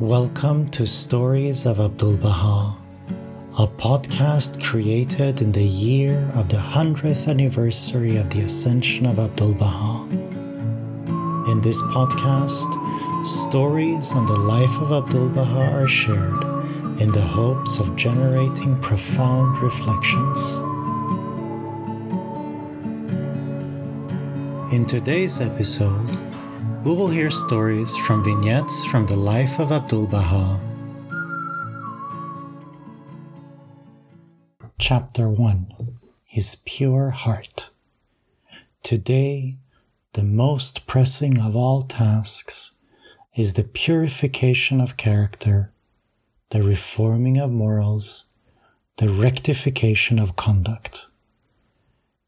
Welcome to Stories of Abdul Baha, a podcast created in the year of the 100th anniversary of the Ascension of Abdul Baha. In this podcast, stories on the life of Abdul Baha are shared in the hopes of generating profound reflections. In today's episode, we will hear stories from vignettes from the life of Abdul Baha. Chapter 1 His Pure Heart. Today, the most pressing of all tasks is the purification of character, the reforming of morals, the rectification of conduct.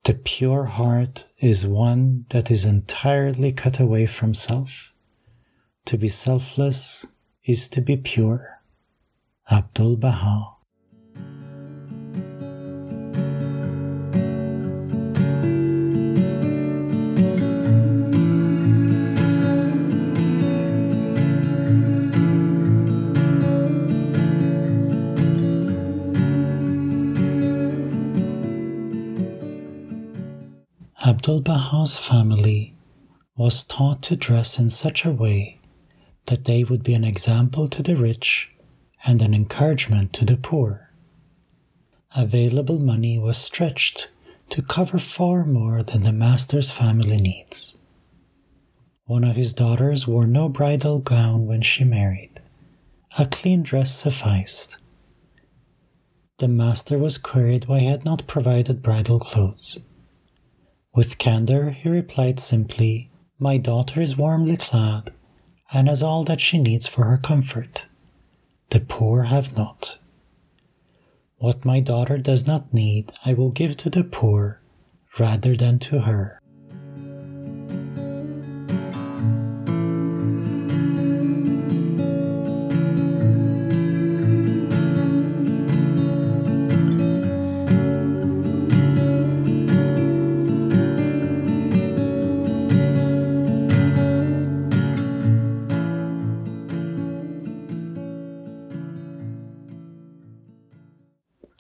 The pure heart is one that is entirely cut away from self. To be selfless is to be pure. Abdul Baha. Abdul Baha's family was taught to dress in such a way that they would be an example to the rich and an encouragement to the poor. Available money was stretched to cover far more than the master's family needs. One of his daughters wore no bridal gown when she married. A clean dress sufficed. The master was queried why he had not provided bridal clothes. With candor, he replied simply, My daughter is warmly clad and has all that she needs for her comfort. The poor have not. What my daughter does not need, I will give to the poor rather than to her.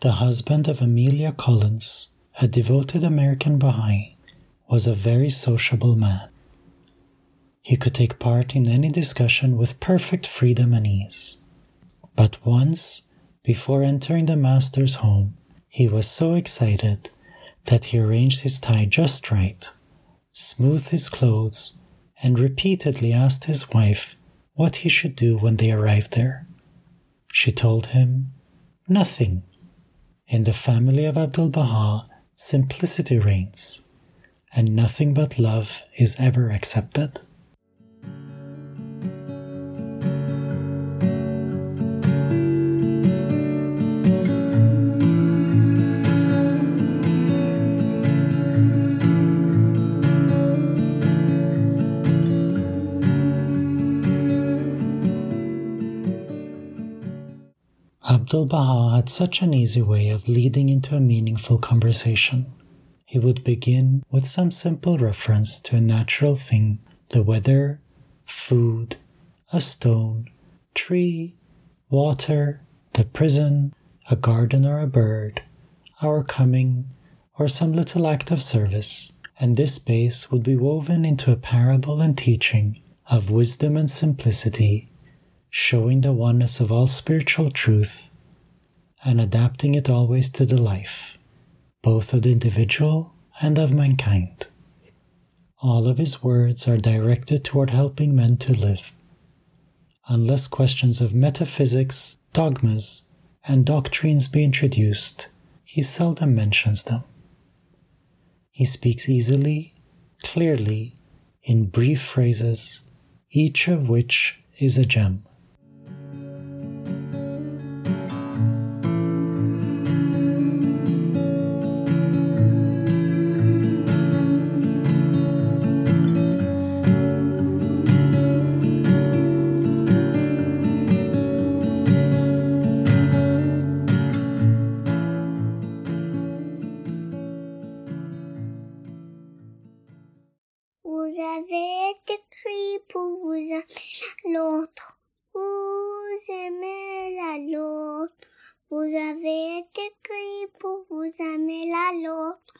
The husband of Amelia Collins, a devoted American Baha'i, was a very sociable man. He could take part in any discussion with perfect freedom and ease. But once, before entering the master's home, he was so excited that he arranged his tie just right, smoothed his clothes, and repeatedly asked his wife what he should do when they arrived there. She told him, Nothing. In the family of Abdul Baha, simplicity reigns, and nothing but love is ever accepted. Abdul Baha had such an easy way of leading into a meaningful conversation. He would begin with some simple reference to a natural thing the weather, food, a stone, tree, water, the prison, a garden or a bird, our coming, or some little act of service, and this base would be woven into a parable and teaching of wisdom and simplicity showing the oneness of all spiritual truth and adapting it always to the life, both of the individual and of mankind. All of his words are directed toward helping men to live. Unless questions of metaphysics, dogmas, and doctrines be introduced, he seldom mentions them. He speaks easily, clearly, in brief phrases, each of which is a gem. Vous avez été créé pour vous aimer la l'autre.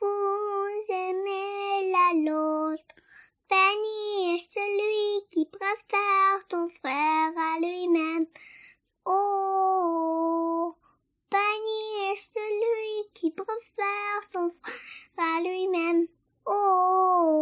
Vous aimez la l'autre. Béni est celui qui préfère son frère à lui-même. Oh, béni est celui qui préfère son frère à lui-même. Oh.